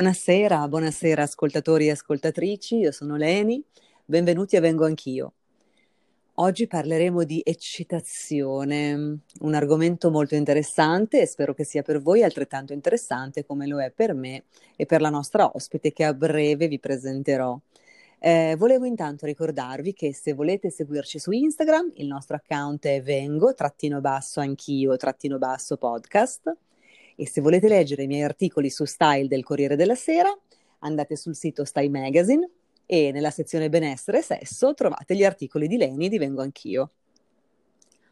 Buonasera, buonasera ascoltatori e ascoltatrici, io sono Leni, benvenuti a Vengo Anch'io. Oggi parleremo di eccitazione, un argomento molto interessante e spero che sia per voi altrettanto interessante come lo è per me e per la nostra ospite che a breve vi presenterò. Eh, volevo intanto ricordarvi che se volete seguirci su Instagram, il nostro account è vengo, e se volete leggere i miei articoli su style del Corriere della Sera, andate sul sito Style Magazine e nella sezione benessere e sesso trovate gli articoli di Leni di Vengo Anch'io.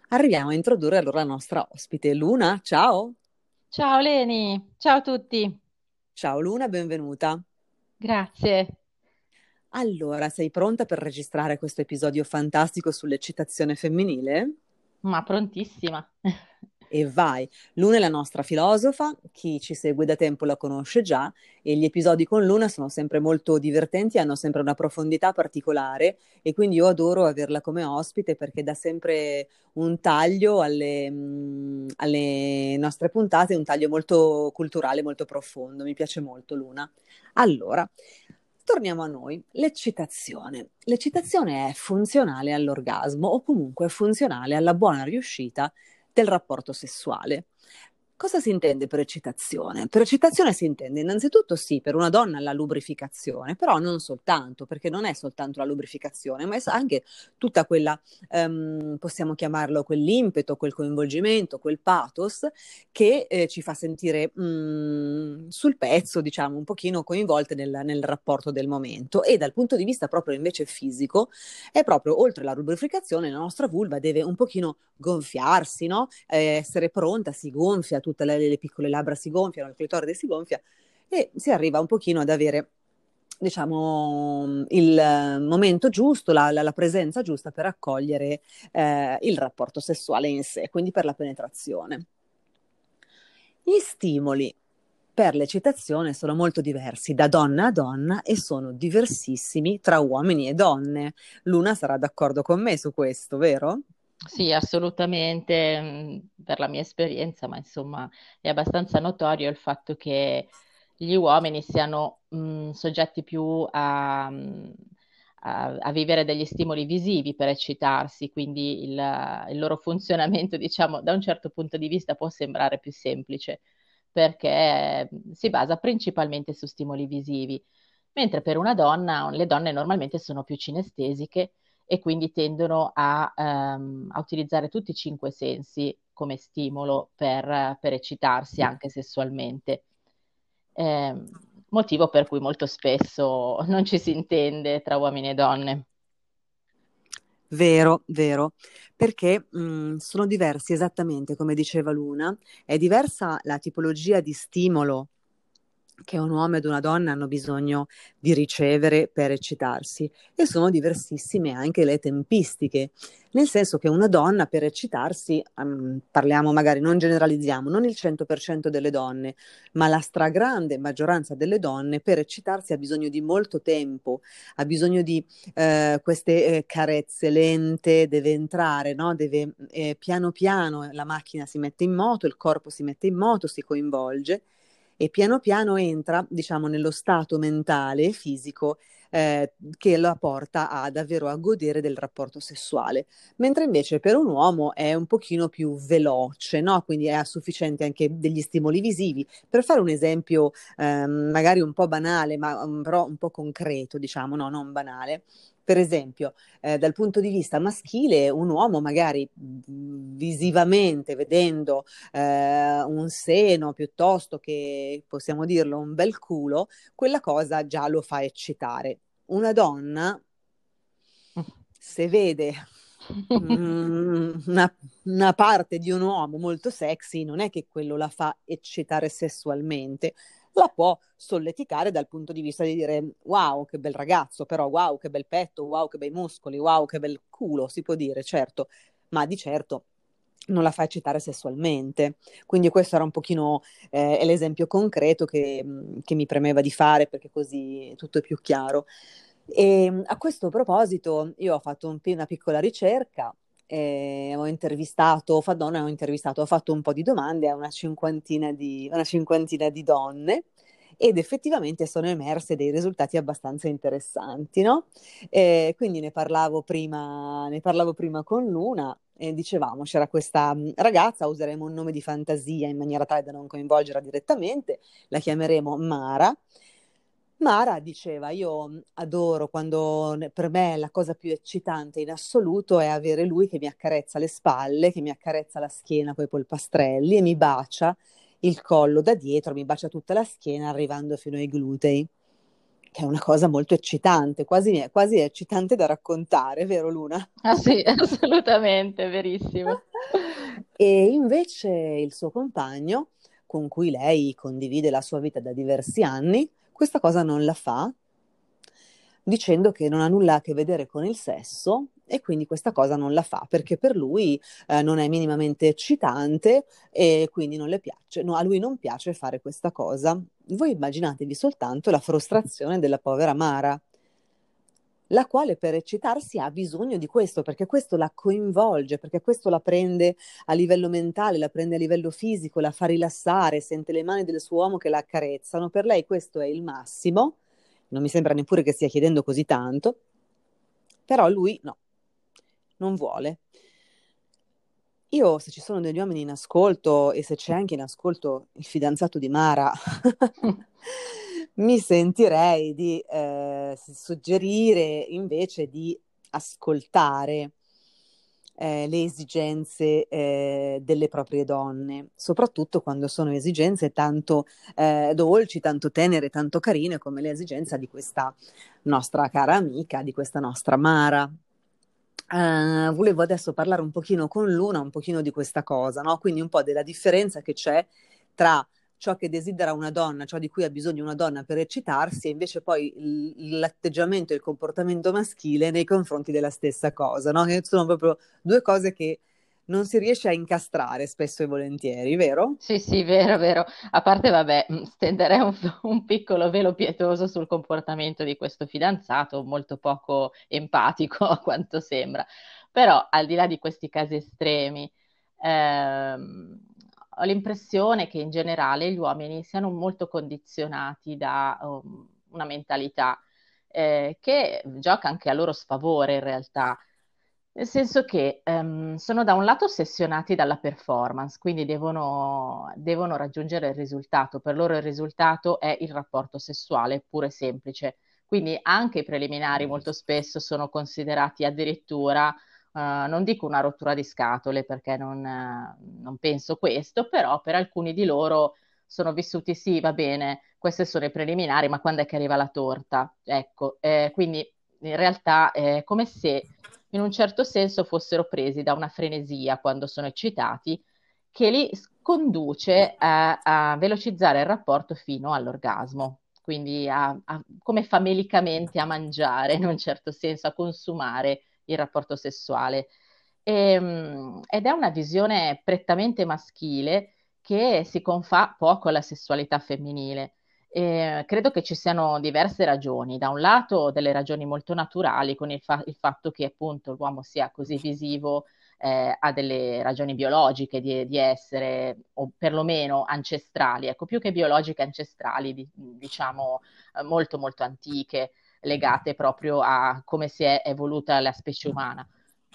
Arriviamo a introdurre allora la nostra ospite Luna, ciao! Ciao Leni, ciao a tutti! Ciao Luna, benvenuta! Grazie! Allora, sei pronta per registrare questo episodio fantastico sull'eccitazione femminile? Ma prontissima! e vai. Luna è la nostra filosofa, chi ci segue da tempo la conosce già e gli episodi con Luna sono sempre molto divertenti, hanno sempre una profondità particolare e quindi io adoro averla come ospite perché dà sempre un taglio alle, mh, mm, alle nostre puntate, un taglio molto culturale, molto profondo. Mi piace molto Luna. Allora, Torniamo a noi, l'eccitazione. L'eccitazione è funzionale all'orgasmo o comunque funzionale alla buona riuscita del rapporto sessuale. Cosa si intende per eccitazione? Per eccitazione si intende innanzitutto sì, per una donna la lubrificazione, però non soltanto, perché non è soltanto la lubrificazione, ma è anche tutta quella, um, possiamo chiamarlo quell'impeto, quel coinvolgimento, quel pathos che eh, ci fa sentire mm, sul pezzo, diciamo, un pochino coinvolte nel, nel rapporto del momento. E dal punto di vista proprio invece fisico, è proprio oltre la lubrificazione, la nostra vulva deve un pochino gonfiarsi, no? eh, essere pronta, si gonfia tutte le, le piccole labbra si gonfiano, il clitoride si gonfia e si arriva un pochino ad avere diciamo, il momento giusto, la, la, la presenza giusta per accogliere eh, il rapporto sessuale in sé, quindi per la penetrazione. Gli stimoli per l'eccitazione sono molto diversi da donna a donna e sono diversissimi tra uomini e donne. Luna sarà d'accordo con me su questo, vero? Sì, assolutamente, mm, per la mia esperienza, ma insomma è abbastanza notorio il fatto che gli uomini siano mh, mm, soggetti più a, mm, a, a, vivere degli stimoli visivi per eccitarsi, quindi il, il, loro funzionamento, diciamo, da un certo punto di vista può sembrare più semplice, perché si basa principalmente su stimoli visivi, mentre per una donna, le donne normalmente sono più cinestesiche e quindi tendono a, um, a utilizzare tutti i cinque sensi come stimolo per, per eccitarsi anche sessualmente. Eh, motivo per cui molto spesso non ci si intende tra uomini e donne. Vero, vero, perché mh, sono diversi esattamente come diceva Luna, è diversa la tipologia di stimolo che un uomo ed una donna hanno bisogno di ricevere per eccitarsi e sono diversissime anche le tempistiche, nel senso che una donna per eccitarsi, um, parliamo magari, non generalizziamo, non il 100% delle donne, ma la stragrande maggioranza delle donne per eccitarsi ha bisogno di molto tempo, ha bisogno di eh, queste eh, carezze lente, deve entrare, no? deve eh, piano piano la macchina si mette in moto, il corpo si mette in moto, si coinvolge e piano piano entra, diciamo, nello stato mentale e fisico eh, che la porta a davvero a godere del rapporto sessuale, mentre invece per un uomo è un pochino più veloce, no? quindi è sufficiente anche degli stimoli visivi. Per fare un esempio ehm, magari un po' banale, ma um, però un po' concreto, diciamo, no, non banale, per esempio, eh, dal punto di vista maschile, un uomo magari visivamente vedendo eh, un seno piuttosto che, possiamo dirlo, un bel culo, quella cosa già lo fa eccitare. Una donna, se vede mm, una, una, parte di un uomo molto sexy, non è che quello la fa eccitare sessualmente, la può solleticare dal punto di vista di dire wow che bel ragazzo, però wow che bel petto, wow che bei muscoli, wow che bel culo, si può dire, certo, ma di certo non la fa eccitare sessualmente. Quindi questo era un pochino eh, l'esempio concreto che, che, mi premeva di fare perché così tutto è più chiaro. E a questo proposito io ho fatto un, una piccola ricerca eh, ho intervistato, fa, ho intervistato, ho fatto un po' di domande a una cinquantina di, una cinquantina di donne ed effettivamente sono emerse dei risultati abbastanza interessanti, no? Eh, quindi ne parlavo, prima, ne parlavo prima con Luna e dicevamo c'era questa mm, ragazza, useremo un nome di fantasia in maniera tale da non coinvolgerla direttamente, la chiameremo Mara. Mara diceva, io adoro quando per me la cosa più eccitante in assoluto è avere lui che mi accarezza le spalle, che mi accarezza la schiena con i polpastrelli e mi bacia il collo da dietro, mi bacia tutta la schiena arrivando fino ai glutei, che è una cosa molto eccitante, quasi, quasi eccitante da raccontare, vero Luna? Ah sì, assolutamente, verissimo. e invece il suo compagno, con cui lei condivide la sua vita da diversi anni, questa cosa non la fa, dicendo che non ha nulla a che vedere con il sesso e quindi questa cosa non la fa perché per lui eh, non è minimamente eccitante e quindi non le piace, no, a lui non piace fare questa cosa. Voi immaginatevi soltanto la frustrazione della povera Mara, la quale per eccitarsi ha bisogno di questo, perché questo la coinvolge, perché questo la prende a livello mentale, la prende a livello fisico, la fa rilassare, sente le mani del suo uomo che la accarezzano. Per lei questo è il massimo, non mi sembra neppure che stia chiedendo così tanto, però lui no, non vuole. Io, se ci sono degli uomini in ascolto e se c'è anche in ascolto il fidanzato di Mara, mi sentirei di eh, suggerire invece di ascoltare eh, le esigenze eh, delle proprie donne, soprattutto quando sono esigenze tanto eh, dolci, tanto tenere, tanto carine come le esigenze di questa nostra cara amica, di questa nostra Mara. Uh, volevo adesso parlare un pochino con Luna, un pochino di questa cosa, no? Quindi un po' della differenza che c'è tra ciò che desidera una donna, ciò di cui ha bisogno una donna per eccitarsi, e invece poi l- l'atteggiamento e il comportamento maschile nei confronti della stessa cosa, no? Che sono proprio due cose che non si riesce a incastrare spesso e volentieri, vero? Sì, sì, vero, vero. A parte, vabbè, mm, stenderei un, un, piccolo velo pietoso sul comportamento di questo fidanzato, molto poco empatico a quanto sembra. Però, al di là di questi casi estremi, ehm, ho l'impressione che in generale gli uomini siano molto condizionati da um, una mentalità eh, che gioca anche a loro sfavore in realtà nel senso che ehm, sono da un lato ossessionati dalla performance, quindi devono, devono raggiungere il risultato. Per loro il risultato è il rapporto sessuale puro e semplice. Quindi anche i preliminari molto spesso sono considerati addirittura, eh, non dico una rottura di scatole perché non, eh, non penso questo, però per alcuni di loro sono vissuti sì, va bene, questi sono i preliminari, ma quando è che arriva la torta? Ecco, eh, quindi in realtà è come se in un certo senso fossero presi da una frenesia quando sono eccitati che li conduce a, a velocizzare il rapporto fino all'orgasmo, quindi a, a, come famelicamente a mangiare, in un certo senso, a consumare il rapporto sessuale. E, ehm, ed è una visione prettamente maschile che si confà poco alla sessualità femminile. Eh, credo che ci siano diverse ragioni. Da un lato, delle ragioni molto naturali, con il, fa- il fatto che appunto l'uomo sia così visivo, eh, ha delle ragioni biologiche di, di, essere, o perlomeno ancestrali, ecco, più che biologiche, ancestrali, di, diciamo eh, molto molto antiche, legate proprio a come si è evoluta la specie umana.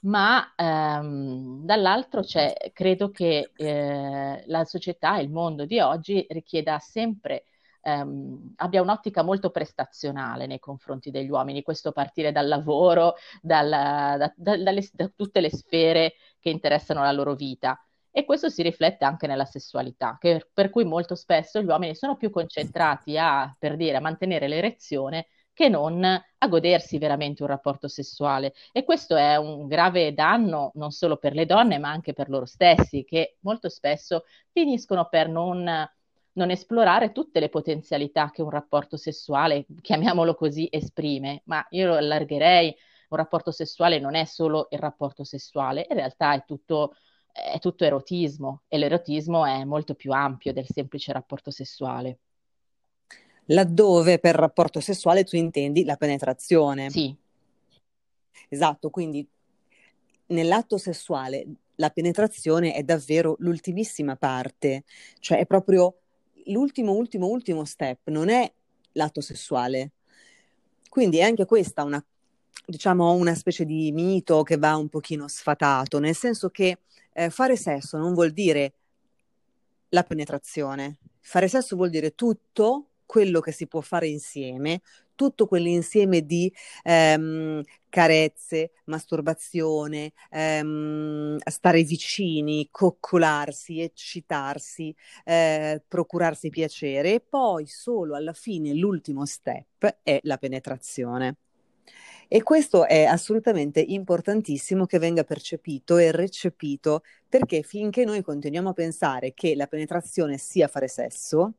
Ma ehm, dall'altro c'è, credo che eh, la società, il mondo di oggi richieda sempre ehm, abbia un'ottica molto prestazionale nei confronti degli uomini, questo partire dal lavoro, dalla, da, da, dalle, da tutte le sfere che interessano la loro vita. E questo si riflette anche nella sessualità, che, per cui molto spesso gli uomini sono più concentrati a, per dire, a mantenere l'erezione che non a godersi veramente un rapporto sessuale. E questo è un grave danno non solo per le donne, ma anche per loro stessi, che molto spesso finiscono per non non esplorare tutte le potenzialità che un rapporto sessuale, chiamiamolo così, esprime, ma io lo allargherei, un rapporto sessuale non è solo il rapporto sessuale, in realtà è tutto, è tutto erotismo e l'erotismo è molto più ampio del semplice rapporto sessuale. Laddove per rapporto sessuale tu intendi la penetrazione. Sì. Esatto, quindi nell'atto sessuale la penetrazione è davvero l'ultimissima parte, cioè è proprio l'ultimo, ultimo, ultimo step non è l'atto sessuale. Quindi è anche questa una, diciamo, una specie di mito che va un pochino sfatato, nel senso che eh, fare sesso non vuol dire la penetrazione. Fare sesso vuol dire tutto quello che si può fare insieme, tutto quell'insieme di ehm, carezze, masturbazione, ehm, stare vicini, coccolarsi, eccitarsi, eh, procurarsi piacere e poi solo alla fine l'ultimo step è la penetrazione. E questo è assolutamente importantissimo che venga percepito e recepito perché finché noi continuiamo a pensare che la penetrazione sia fare sesso,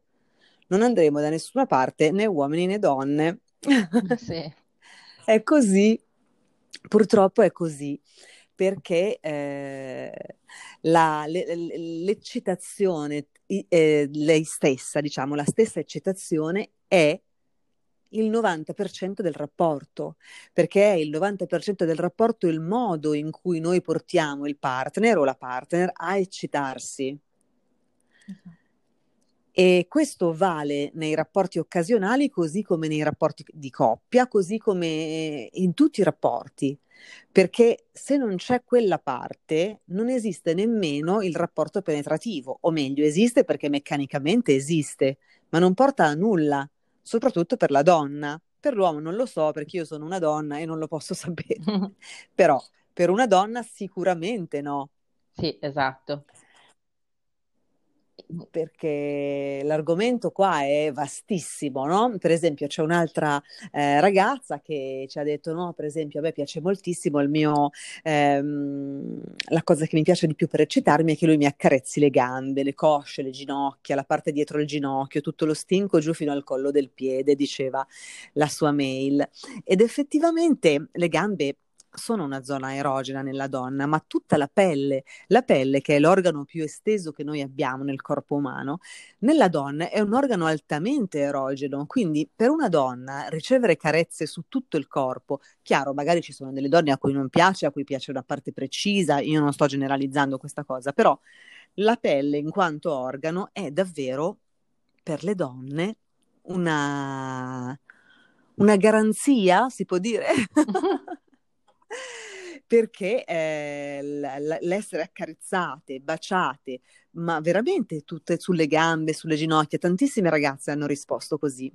non andremo da nessuna parte, né uomini né donne. Sì. è così, purtroppo è così, perché eh, la, le, l'eccitazione, eh, lei stessa, diciamo, la stessa eccitazione è il 90% del rapporto, perché è il 90% del rapporto il modo in cui noi portiamo il partner o la partner a eccitarsi. Esatto. E questo vale nei rapporti occasionali così come nei rapporti di coppia, così come in tutti i rapporti, perché se non c'è quella parte non esiste nemmeno il rapporto penetrativo, o meglio esiste perché meccanicamente esiste, ma non porta a nulla, soprattutto per la donna. Per l'uomo non lo so perché io sono una donna e non lo posso sapere, però per una donna sicuramente no. Sì, esatto perché l'argomento qua è vastissimo, no? Per esempio c'è un'altra eh, ragazza che ci ha detto, no, per esempio a me piace moltissimo il mio, ehm, la cosa che mi piace di più per eccitarmi è che lui mi accarezzi le gambe, le cosce, le ginocchia, la parte dietro il ginocchio, tutto lo stinco giù fino al collo del piede, diceva la sua mail. Ed effettivamente le gambe sono una zona erogena nella donna, ma tutta la pelle, la pelle che è l'organo più esteso che noi abbiamo nel corpo umano, nella donna è un organo altamente erogeno, quindi per una donna ricevere carezze su tutto il corpo, chiaro, magari ci sono delle donne a cui non piace, a cui piace una parte precisa, io non sto generalizzando questa cosa, però la pelle in quanto organo è davvero per le donne una, una garanzia, si può dire? perché eh, l'essere accarezzate, baciate, ma veramente tutte sulle gambe, sulle ginocchia, tantissime ragazze hanno risposto così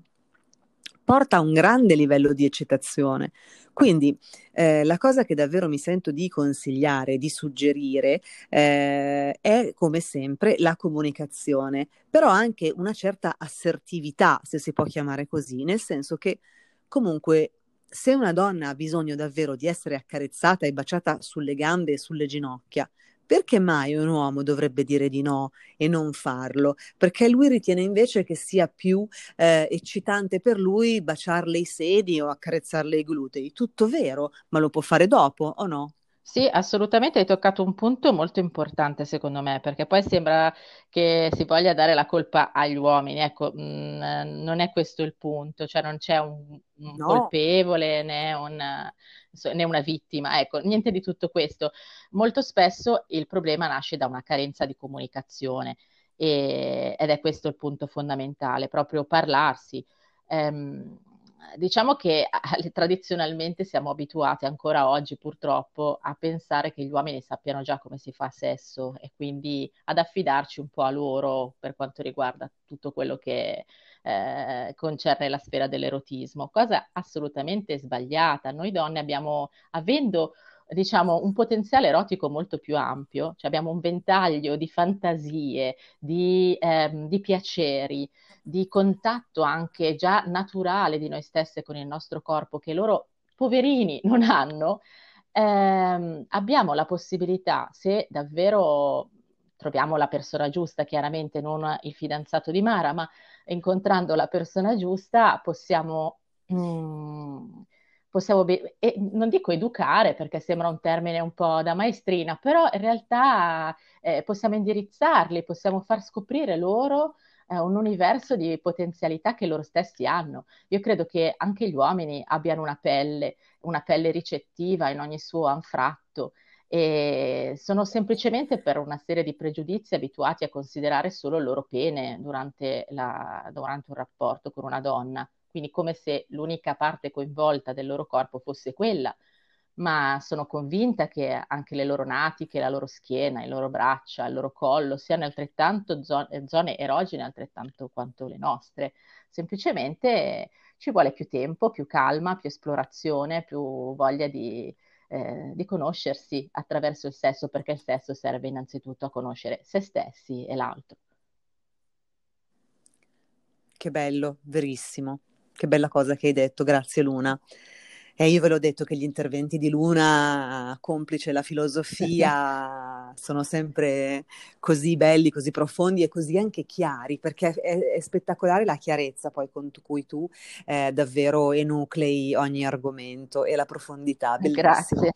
porta a un grande livello di eccitazione. Quindi eh, la cosa che davvero mi sento di consigliare, di suggerire, eh, è come sempre la comunicazione, però anche una certa assertività, se si può chiamare così, nel senso che comunque se una donna ha bisogno davvero di essere accarezzata e baciata sulle gambe e sulle ginocchia, perché mai un uomo dovrebbe dire di no e non farlo? Perché lui ritiene invece che sia più eh, eccitante per lui baciarle i sedi o accarezzarle i glutei. Tutto vero, ma lo può fare dopo o no? Sì, assolutamente hai toccato un punto molto importante secondo me, perché poi sembra che si voglia dare la colpa agli uomini. Ecco, mh, mm, non è questo il punto, cioè non c'è un, un no. colpevole né, un, né, una vittima, ecco, niente di tutto questo. Molto spesso il problema nasce da una carenza di comunicazione e, ed è questo il punto fondamentale, proprio parlarsi. Ehm, diciamo che tradizionalmente siamo abituati ancora oggi purtroppo a pensare che gli uomini sappiano già come si fa sesso e quindi ad affidarci un po' a loro per quanto riguarda tutto quello che eh, concerne la sfera dell'erotismo, cosa assolutamente sbagliata. Noi donne abbiamo, avendo diciamo, un potenziale erotico molto più ampio, cioè abbiamo un ventaglio di fantasie, di, ehm, di piaceri, di contatto anche già naturale di noi stesse con il nostro corpo che loro poverini non hanno, ehm, abbiamo la possibilità, se davvero troviamo la persona giusta, chiaramente non il fidanzato di Mara, ma incontrando la persona giusta possiamo, mm, possiamo be- non dico educare perché sembra un termine un po' da maestrina, però in realtà eh, possiamo indirizzarli, possiamo far scoprire loro eh, un universo di potenzialità che loro stessi hanno. Io credo che anche gli uomini abbiano una pelle, una pelle ricettiva in ogni suo anfratto e sono semplicemente per una serie di pregiudizi abituati a considerare solo il loro pene durante, la, durante un rapporto con una donna, quindi come se l'unica parte coinvolta del loro corpo fosse quella, ma sono convinta che anche le loro natiche, la loro schiena, le loro braccia, il loro collo siano altrettanto zo- zone erogene altrettanto quanto le nostre. Semplicemente ci vuole più tempo, più calma, più esplorazione, più voglia di, eh, di conoscersi attraverso il sesso, perché il sesso serve innanzitutto a conoscere se stessi e l'altro. Che bello, verissimo. Che bella cosa che hai detto, grazie Luna. E io ve l'ho detto che gli interventi di Luna, complice la filosofia, sono sempre così belli, così profondi e così anche chiari, perché è, è spettacolare la chiarezza poi con cui tu eh, davvero enuclei ogni argomento e la profondità. Bellissimo. Grazie.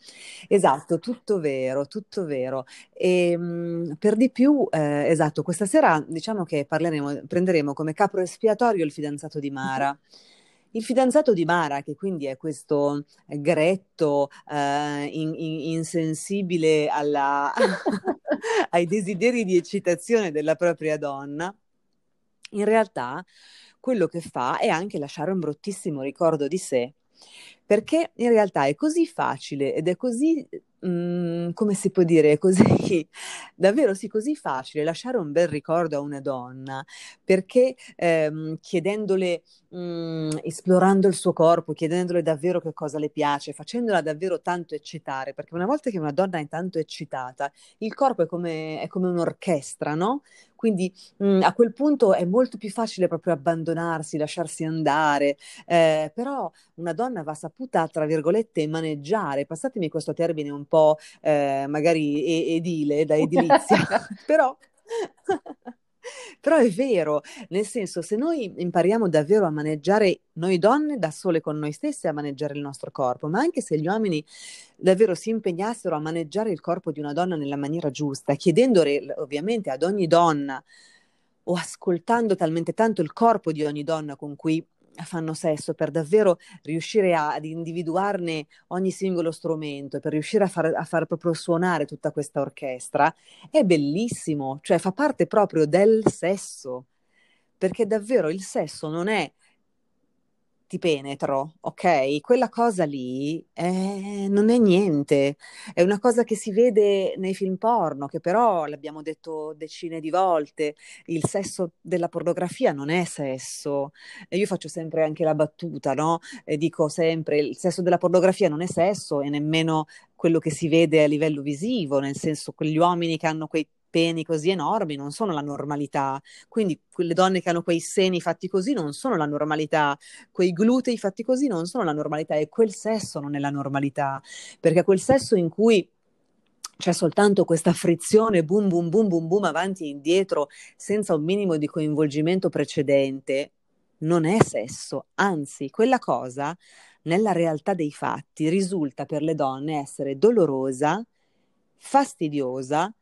Esatto, tutto vero, tutto vero. E ehm, mh, per di più, eh, esatto, questa sera diciamo che parleremo, prenderemo come capo espiatorio il fidanzato di Mara. Il fidanzato di Mara, che quindi è questo gretto, eh, in, in, insensibile alla, ai desideri di eccitazione della propria donna, in realtà quello che fa è anche lasciare un bruttissimo ricordo di sé, perché in realtà è così facile ed è così mh, come si può dire, così, davvero sì, così facile lasciare un bel ricordo a una donna, perché ehm, chiedendole, mh, esplorando il suo corpo, chiedendole davvero che cosa le piace, facendola davvero tanto eccitare, perché una volta che una donna è tanto eccitata, il corpo è come, è come un'orchestra, no? Quindi mh, a quel punto è molto più facile proprio abbandonarsi, lasciarsi andare, eh, però una donna va saputa, tra virgolette, maneggiare, passatemi questo termine un po' eh, magari edile, da edilizia, però... Però è vero, nel senso, se noi impariamo davvero a maneggiare noi donne da sole con noi stesse, a maneggiare il nostro corpo, ma anche se gli uomini davvero si impegnassero a maneggiare il corpo di una donna nella maniera giusta, chiedendo ovviamente ad ogni donna o ascoltando talmente tanto il corpo di ogni donna con cui fanno sesso per davvero riuscire a, ad individuarne ogni singolo strumento, per riuscire a far, a far proprio suonare tutta questa orchestra, è bellissimo, cioè fa parte proprio del sesso, perché davvero il sesso non è ti penetro, ok? Quella cosa lì è, non è niente, è una cosa che si vede nei film porno, che però l'abbiamo detto decine di volte, il sesso della pornografia non è sesso. E io faccio sempre anche la battuta, no? E dico sempre, il sesso della pornografia non è sesso e nemmeno quello che si vede a livello visivo, nel senso quegli uomini che hanno quei peni così enormi non sono la normalità. Quindi quelle donne che hanno quei seni fatti così non sono la normalità, quei glutei fatti così non sono la normalità e quel sesso non è la normalità, perché quel sesso in cui c'è soltanto questa frizione boom boom boom boom boom avanti e indietro senza un minimo di coinvolgimento precedente, non è sesso, anzi quella cosa nella realtà dei fatti risulta per le donne essere dolorosa, fastidiosa,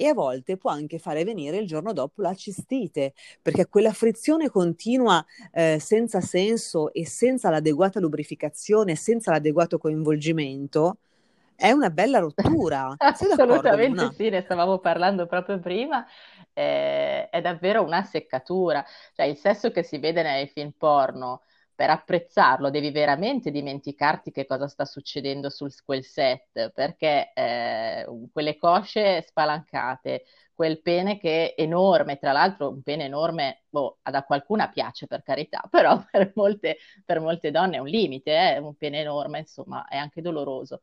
e a volte può anche fare venire il giorno dopo la cistite, perché quella frizione continua eh, senza senso e senza l'adeguata lubrificazione, senza l'adeguato coinvolgimento, è una bella rottura. Assolutamente sì, ne stavamo parlando proprio prima. Eh, è davvero una seccatura. Cioè, il sesso che si vede nei film porno per apprezzarlo devi veramente dimenticarti che cosa sta succedendo su quel set, perché eh, quelle cosce spalancate, quel pene che è enorme, tra l'altro un pene enorme, boh, a qualcuna piace per carità, però per molte, per molte donne è un limite, eh? un pene enorme, insomma, è anche doloroso,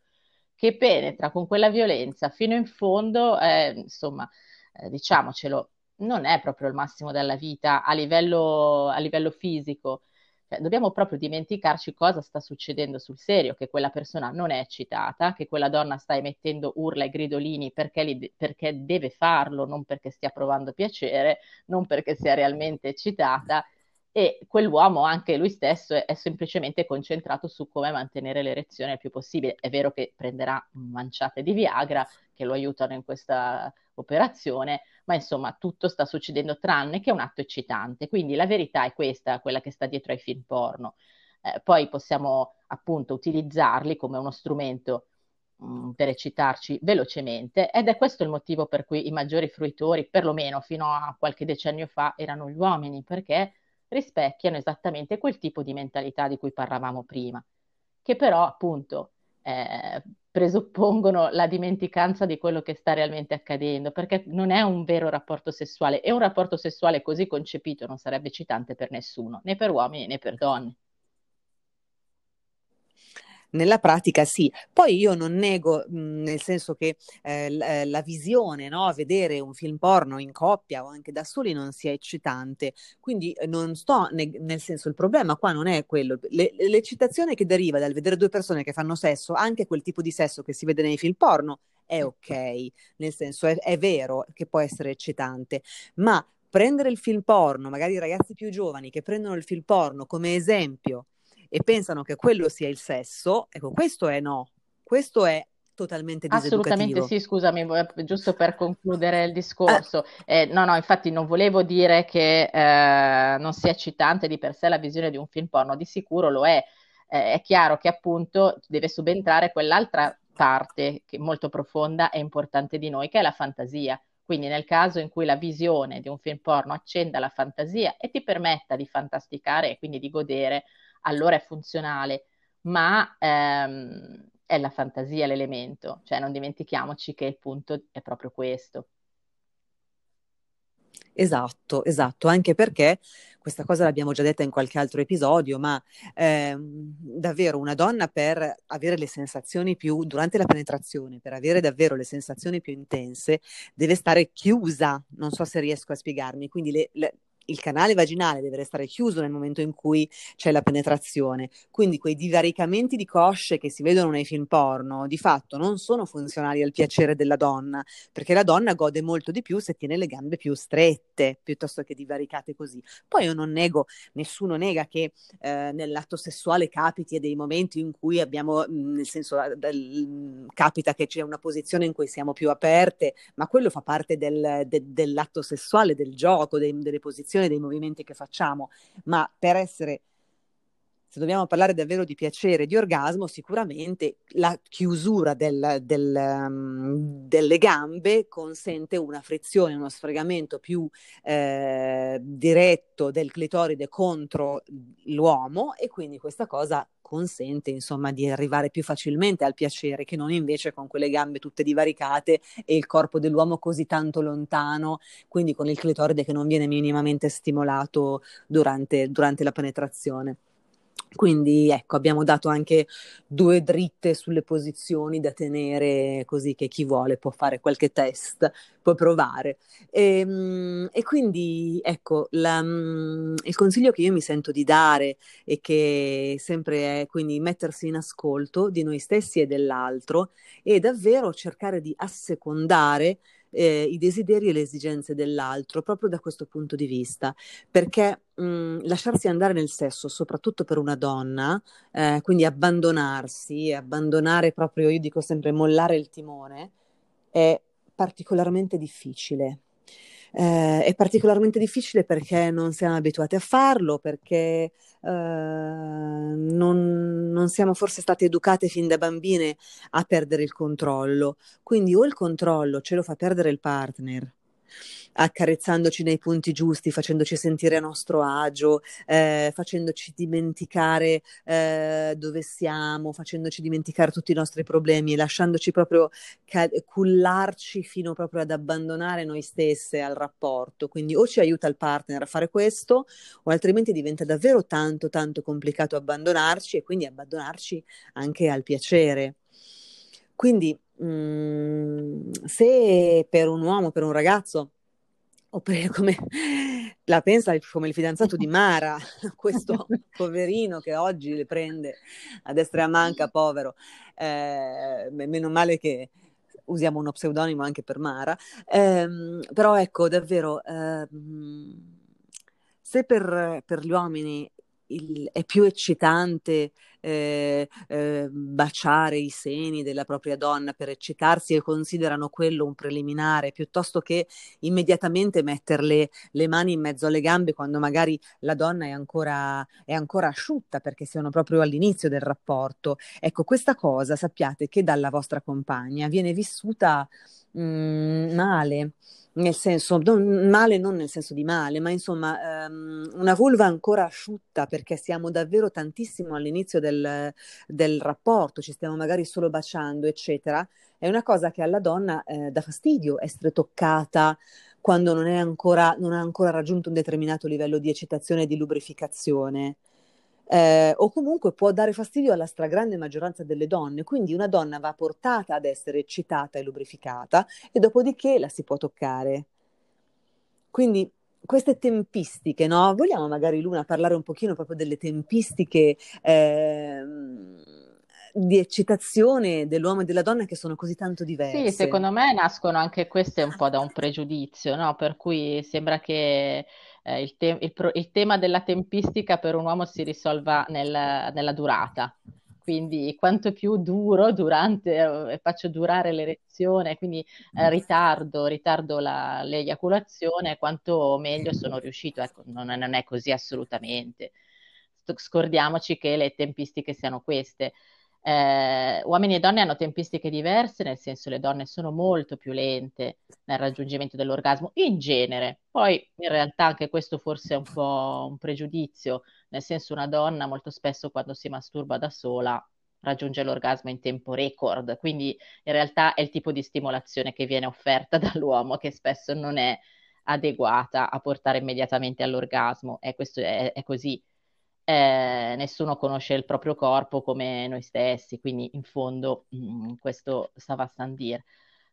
che penetra con quella violenza fino in fondo, eh, insomma, eh, diciamocelo, non è proprio il massimo della vita a livello, a livello fisico cioè, dobbiamo proprio dimenticarci cosa sta succedendo sul serio, che quella persona non è eccitata, che quella donna sta emettendo urla e gridolini perché, li, perché deve farlo, non perché stia provando piacere, non perché sia realmente eccitata e quell'uomo anche lui stesso è, è, semplicemente concentrato su come mantenere l'erezione il più possibile. È vero che prenderà manciate di Viagra che lo aiutano in questa operazione, ma insomma tutto sta succedendo tranne che un atto eccitante. Quindi la verità è questa, quella che sta dietro ai film porno. Eh, poi possiamo appunto utilizzarli come uno strumento mm, per eccitarci velocemente ed è questo il motivo per cui i maggiori fruitori, perlomeno fino a qualche decennio fa, erano gli uomini, perché rispecchiano esattamente quel tipo di mentalità di cui parlavamo prima, che però appunto eh, presuppongono la dimenticanza di quello che sta realmente accadendo, perché non è un vero rapporto sessuale e un rapporto sessuale così concepito non sarebbe eccitante per nessuno, né per uomini né per donne. Nella pratica sì, poi io non nego, mh, nel senso che eh, la, eh, la visione, no? vedere un film porno in coppia o anche da soli non sia eccitante, quindi eh, non sto, ne- nel senso il problema qua non è quello, Le- l'eccitazione che deriva dal vedere due persone che fanno sesso, anche quel tipo di sesso che si vede nei film porno, è ok, nel senso è, è vero che può essere eccitante, ma prendere il film porno, magari i ragazzi più giovani che prendono il film porno come esempio e pensano che quello sia il sesso, ecco, questo è no, questo è totalmente Assolutamente sì, scusami, giusto per concludere il discorso. Eh. Eh, no, no, infatti non volevo dire che eh, non sia eccitante di per sé la visione di un film porno, di sicuro lo è. Eh, è chiaro che appunto deve subentrare quell'altra parte che molto profonda e importante di noi, che è la fantasia. Quindi nel caso in cui la visione di un film porno accenda la fantasia e ti permetta di fantasticare e quindi di godere allora è funzionale, ma ehm, è la fantasia l'elemento, cioè non dimentichiamoci che il punto è proprio questo. Esatto, esatto, anche perché questa cosa l'abbiamo già detta in qualche altro episodio, ma ehm, davvero una donna per avere le sensazioni più, durante la penetrazione, per avere davvero le sensazioni più intense, deve stare chiusa, non so se riesco a spiegarmi, quindi le, le, il canale vaginale deve restare chiuso nel momento in cui c'è la penetrazione. Quindi quei divaricamenti di cosce che si vedono nei film porno, di fatto non sono funzionali al piacere della donna, perché la donna gode molto di più se tiene le gambe più strette piuttosto che divaricate così. Poi io non nego, nessuno nega che eh, nell'atto sessuale capiti dei momenti in cui abbiamo, nel senso, del, capita che c'è una posizione in cui siamo più aperte, ma quello fa parte del, de, dell'atto sessuale, del gioco, dei, delle posizioni descrizione dei movimenti che facciamo, ma per essere se dobbiamo parlare davvero di piacere, di orgasmo, sicuramente la chiusura del, del, um, delle gambe consente una frizione, uno sfregamento più eh, diretto del clitoride contro l'uomo e quindi questa cosa consente insomma di arrivare più facilmente al piacere che non invece con quelle gambe tutte divaricate e il corpo dell'uomo così tanto lontano, quindi con il clitoride che non viene minimamente stimolato durante, durante la penetrazione. Quindi ecco, abbiamo dato anche due dritte sulle posizioni da tenere così che chi vuole può fare qualche test, può provare. E, ehm, e quindi ecco, la, il consiglio che io mi sento di dare e che sempre è quindi mettersi in ascolto di noi stessi e dell'altro e davvero cercare di assecondare eh, i desideri e le esigenze dell'altro, proprio da questo punto di vista, perché mh, mm, lasciarsi andare nel sesso, soprattutto per una donna, eh, quindi abbandonarsi, abbandonare proprio, io dico sempre, mollare il timone, è particolarmente difficile. Eh, è particolarmente difficile perché non siamo abituati a farlo, perché eh, non, non, siamo forse state educate fin da bambine a perdere il controllo. Quindi o il controllo ce lo fa perdere il partner, accarezzandoci nei punti giusti, facendoci sentire a nostro agio, eh, facendoci dimenticare eh, dove siamo, facendoci dimenticare tutti i nostri problemi, lasciandoci proprio ca- cullarci fino proprio ad abbandonare noi stesse al rapporto. Quindi o ci aiuta il partner a fare questo, o altrimenti diventa davvero tanto, tanto complicato abbandonarci e quindi abbandonarci anche al piacere. Quindi mh, mm, se per un uomo, per un ragazzo, oppure come la pensa come il fidanzato di Mara, questo poverino che oggi le prende a destra e a manca, povero. Eh, meno male che usiamo uno pseudonimo anche per Mara. Eh, però ecco, davvero, eh, se per, per, gli uomini il, è più eccitante eh, eh, baciare i seni della propria donna per eccitarsi e considerano quello un preliminare, piuttosto che immediatamente metterle le mani in mezzo alle gambe quando magari la donna è ancora, è ancora asciutta perché siano proprio all'inizio del rapporto. Ecco, questa cosa sappiate che dalla vostra compagna viene vissuta mm, male nel senso, non, male non nel senso di male, ma insomma um, una vulva ancora asciutta perché siamo davvero tantissimo all'inizio del, rapporto, ci stiamo magari solo baciando, eccetera, è una cosa che alla donna eh, dà fastidio essere toccata quando non, ancora, non ha ancora raggiunto un determinato livello di eccitazione e di lubrificazione eh, o comunque può dare fastidio alla stragrande maggioranza delle donne. Quindi una donna va portata ad essere eccitata e lubrificata e dopodiché la si può toccare. Quindi queste tempistiche, no? Vogliamo magari Luna parlare un pochino proprio delle tempistiche eh, di eccitazione dell'uomo e della donna che sono così tanto diverse? Sì, secondo me nascono anche queste un po' da un pregiudizio, no? Per cui sembra che eh, il, te- il, pro- il, tema della tempistica per un uomo si risolva nel, nella durata. Quindi quanto più duro durante, eh, faccio durare l'erezione, quindi eh, ritardo, ritardo la, l'eiaculazione, quanto meglio sono riuscito. Ecco, non, non è così assolutamente. Scordiamoci che le tempistiche siano queste. Eh, uomini e donne hanno tempistiche diverse, nel senso le donne sono molto più lente nel raggiungimento dell'orgasmo in genere. Poi in realtà anche questo forse è un po' un pregiudizio, nel senso una donna molto spesso quando si masturba da sola raggiunge l'orgasmo in tempo record, quindi in realtà è il tipo di stimolazione che viene offerta dall'uomo che spesso non è adeguata a portare immediatamente all'orgasmo. E questo è, è così eh, nessuno conosce il proprio corpo come noi stessi, quindi in fondo mh, mm, questo stava a dire.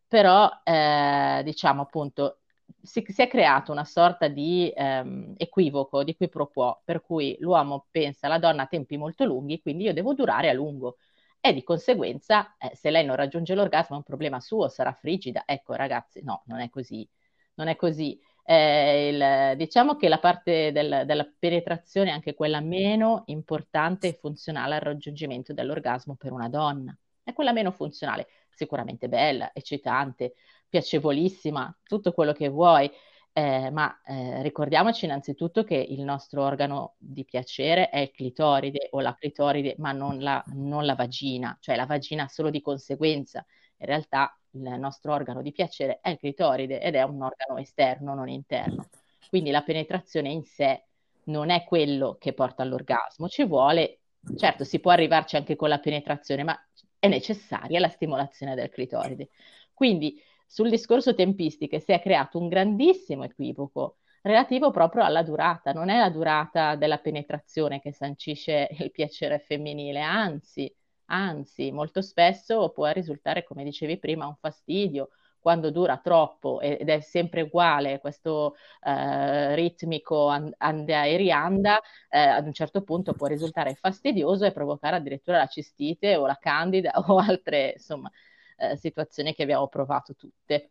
Però, eh, diciamo appunto, si, si, è creato una sorta di ehm, equivoco, di qui pro quo, per cui l'uomo pensa la donna ha tempi molto lunghi, quindi io devo durare a lungo. E di conseguenza, eh, se lei non raggiunge l'orgasmo è un problema suo, sarà frigida. Ecco, ragazzi, no, non è così. Non è così. Eh, il, diciamo che la parte del, della penetrazione è anche quella meno importante e funzionale al raggiungimento dell'orgasmo per una donna. È quella meno funzionale, sicuramente bella, eccitante, piacevolissima, tutto quello che vuoi, eh, ma eh, ricordiamoci innanzitutto che il nostro organo di piacere è il clitoride o la clitoride, ma non la, non la vagina, cioè la vagina solo di conseguenza. In realtà il nostro organo di piacere è il clitoride ed è un organo esterno, non interno. Quindi la penetrazione in sé non è quello che porta all'orgasmo, ci vuole, certo si può arrivarci anche con la penetrazione, ma è necessaria la stimolazione del clitoride. Quindi sul discorso tempistiche si è creato un grandissimo equivoco relativo proprio alla durata, non è la durata della penetrazione che sancisce il piacere femminile, anzi Anzi, molto spesso può risultare, come dicevi prima, un fastidio quando dura troppo ed è sempre uguale questo eh, ritmico anda e rianda, eh, ad un certo punto può risultare fastidioso e provocare addirittura la cistite o la candida o altre insomma, eh, situazioni che abbiamo provato tutte.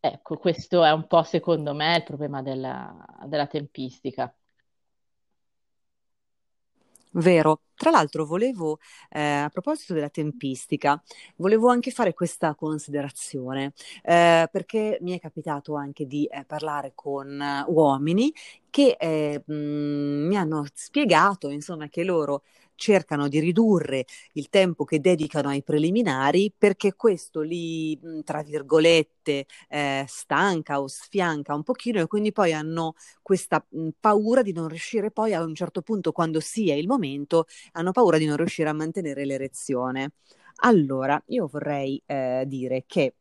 Ecco, questo è un po' secondo me il problema della, della tempistica. Vero. Tra l'altro volevo, eh, a proposito della tempistica, volevo anche fare questa considerazione, eh, perché mi è capitato anche di eh, parlare con uomini che eh, mh, mi hanno spiegato, insomma, che loro cercano di ridurre il tempo che dedicano ai preliminari perché questo li, tra virgolette, eh, stanca o sfianca un pochino e quindi poi hanno questa mh, paura di non riuscire poi a un certo punto, quando sia il momento, hanno paura di non riuscire a mantenere l'erezione. Allora, io vorrei eh, dire che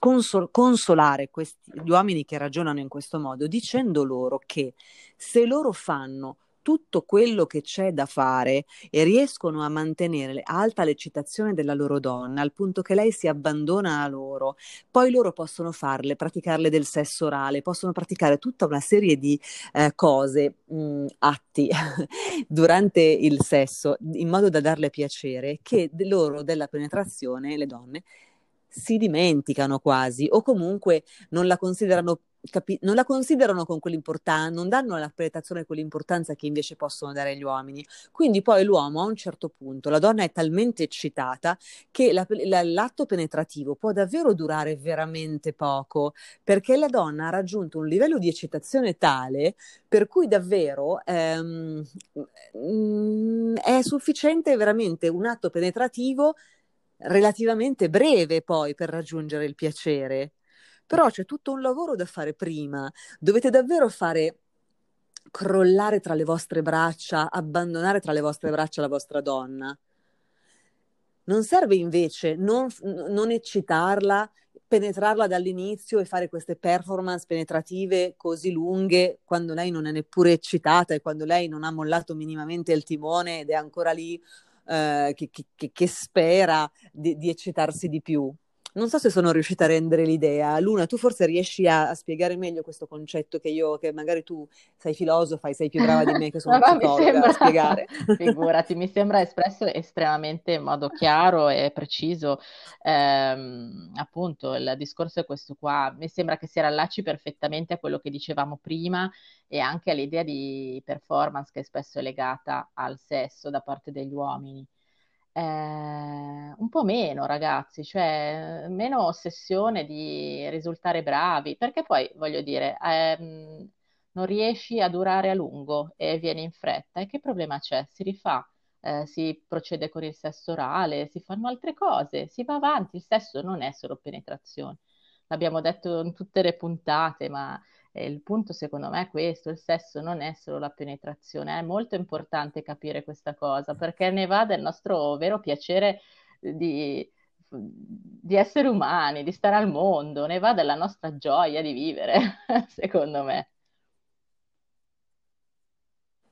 Consol- consolare questi, gli uomini che ragionano in questo modo dicendo loro che se loro fanno tutto quello che c'è da fare e riescono a mantenere alta l'eccitazione della loro donna al punto che lei si abbandona a loro, poi loro possono farle, praticarle del sesso orale, possono praticare tutta una serie di eh, cose, mh, mm, atti durante il sesso in modo da darle piacere che loro della penetrazione, le donne, si dimenticano quasi o comunque non la considerano capi- non la considerano con quell'importanza, non danno la penetrazione quell'importanza che invece possono dare gli uomini. Quindi poi l'uomo a un certo punto, la donna è talmente eccitata che la, la, l'atto penetrativo può davvero durare veramente poco, perché la donna ha raggiunto un livello di eccitazione tale per cui davvero ehm, mm, è sufficiente veramente un atto penetrativo relativamente breve poi per raggiungere il piacere però c'è tutto un lavoro da fare prima, dovete davvero fare crollare tra le vostre braccia, abbandonare tra le vostre braccia la vostra donna. Non serve invece non, non eccitarla, penetrarla dall'inizio e fare queste performance penetrative così lunghe quando lei non è neppure eccitata e quando lei non ha mollato minimamente il timone ed è ancora lì eh, che, che, che, spera di, di eccitarsi di più. Non so se sono riuscita a rendere l'idea. Luna, tu forse riesci a, a spiegare meglio questo concetto che io, che magari tu sei filosofa e sei più brava di me che sono no, psicologa sembra... a spiegare. Figurati, mi sembra espresso estremamente in modo chiaro e preciso. Ehm, appunto, il discorso è questo qua. Mi sembra che si rallacci perfettamente a quello che dicevamo prima e anche all'idea di performance che spesso è legata al sesso da parte degli uomini eh, un po' meno, ragazzi, cioè meno ossessione di risultare bravi, perché poi voglio dire, ehm, non riesci a durare a lungo e vieni in fretta, e che problema c'è? Si rifà, eh, si procede con il sesso orale, si fanno altre cose, si va avanti, il sesso non è solo penetrazione. L'abbiamo detto in tutte le puntate, ma e il punto secondo me è questo, il sesso non è solo la penetrazione, è molto importante capire questa cosa perché ne va del nostro vero piacere di, di essere umani, di stare al mondo, ne va della nostra gioia di vivere, secondo me.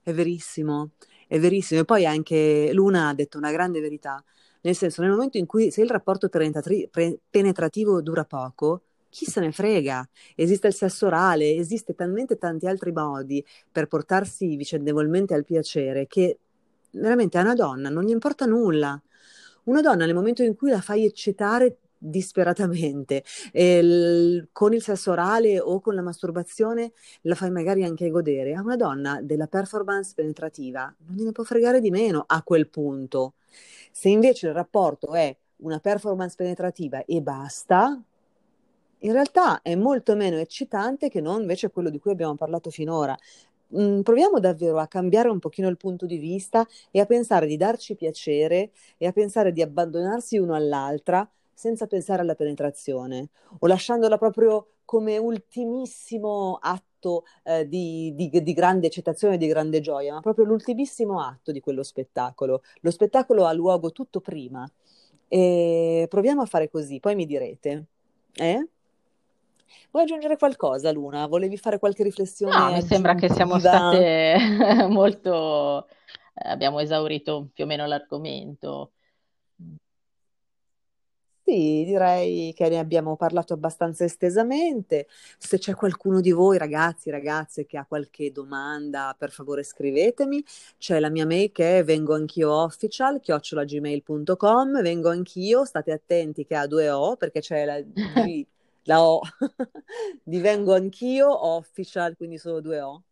È verissimo, è verissimo. E poi anche Luna ha detto una grande verità, nel senso nel momento in cui se il rapporto penetrativo dura poco, chi se ne frega? Esiste il sesso orale, esiste talmente tanti altri modi per portarsi vicendevolmente al piacere che veramente a una donna non gli importa nulla. Una donna nel momento in cui la fai eccitare disperatamente il, con il sesso orale o con la masturbazione la fai magari anche godere a una donna della performance penetrativa non gliene può fregare di meno a quel punto se invece il rapporto è una performance penetrativa e basta in realtà è molto meno eccitante che non invece quello di cui abbiamo parlato finora. Mm, proviamo davvero a cambiare un pochino il punto di vista e a pensare di darci piacere e a pensare di abbandonarsi uno all'altra senza pensare alla penetrazione o lasciandola proprio come ultimissimo atto eh, di, di, di, grande eccitazione, di grande gioia, ma proprio l'ultimissimo atto di quello spettacolo. Lo spettacolo ha luogo tutto prima. E proviamo a fare così, poi mi direte. Eh? Vuoi aggiungere qualcosa, Luna? Volevi fare qualche riflessione? No, mi sembra che siamo state molto... Eh, abbiamo esaurito più o meno l'argomento. Sì, direi che ne abbiamo parlato abbastanza estesamente. Se c'è qualcuno di voi, ragazzi, ragazze, che ha qualche domanda, per favore scrivetemi. C'è la mia mail che è vengo anch'io official, chiocciolagmail.com, vengo anch'io, state attenti che ha due O perché c'è la G la O, divengo anch'io official, quindi solo due O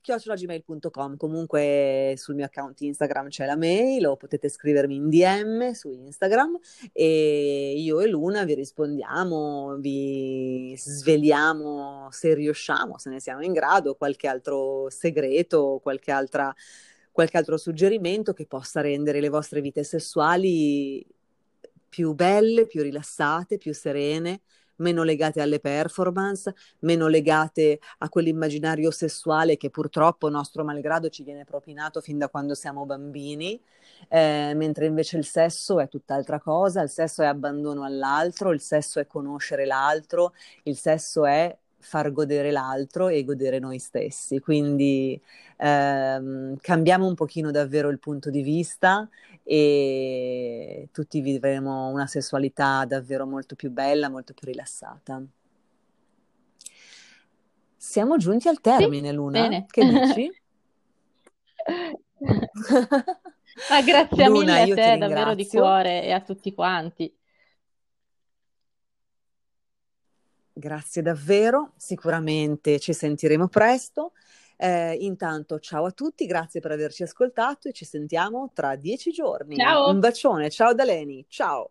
chiocciolagmail.com comunque sul mio account Instagram c'è la mail o potete scrivermi in DM su Instagram e io e Luna vi rispondiamo vi sveliamo se riusciamo se ne siamo in grado qualche altro segreto qualche altra qualche altro suggerimento che possa rendere le vostre vite sessuali più belle, più rilassate, più serene meno legate alle performance, meno legate a quell'immaginario sessuale che purtroppo, nostro malgrado, ci viene propinato fin da quando siamo bambini, eh, mentre invece il sesso è tutt'altra cosa, il sesso è abbandono all'altro, il sesso è conoscere l'altro, il sesso è far godere l'altro e godere noi stessi. Quindi ehm, cambiamo un pochino davvero il punto di vista e tutti vivremo una sessualità davvero molto più bella, molto più rilassata. Siamo giunti al termine, sì, Luna. Bene. Che dici? Ma grazie Luna, mille a te, davvero di cuore e a tutti quanti. Grazie davvero, sicuramente ci sentiremo presto. Eh, intanto ciao a tutti, grazie per averci ascoltato e ci sentiamo tra dieci giorni. Ciao. Un bacione, ciao da Leni, ciao.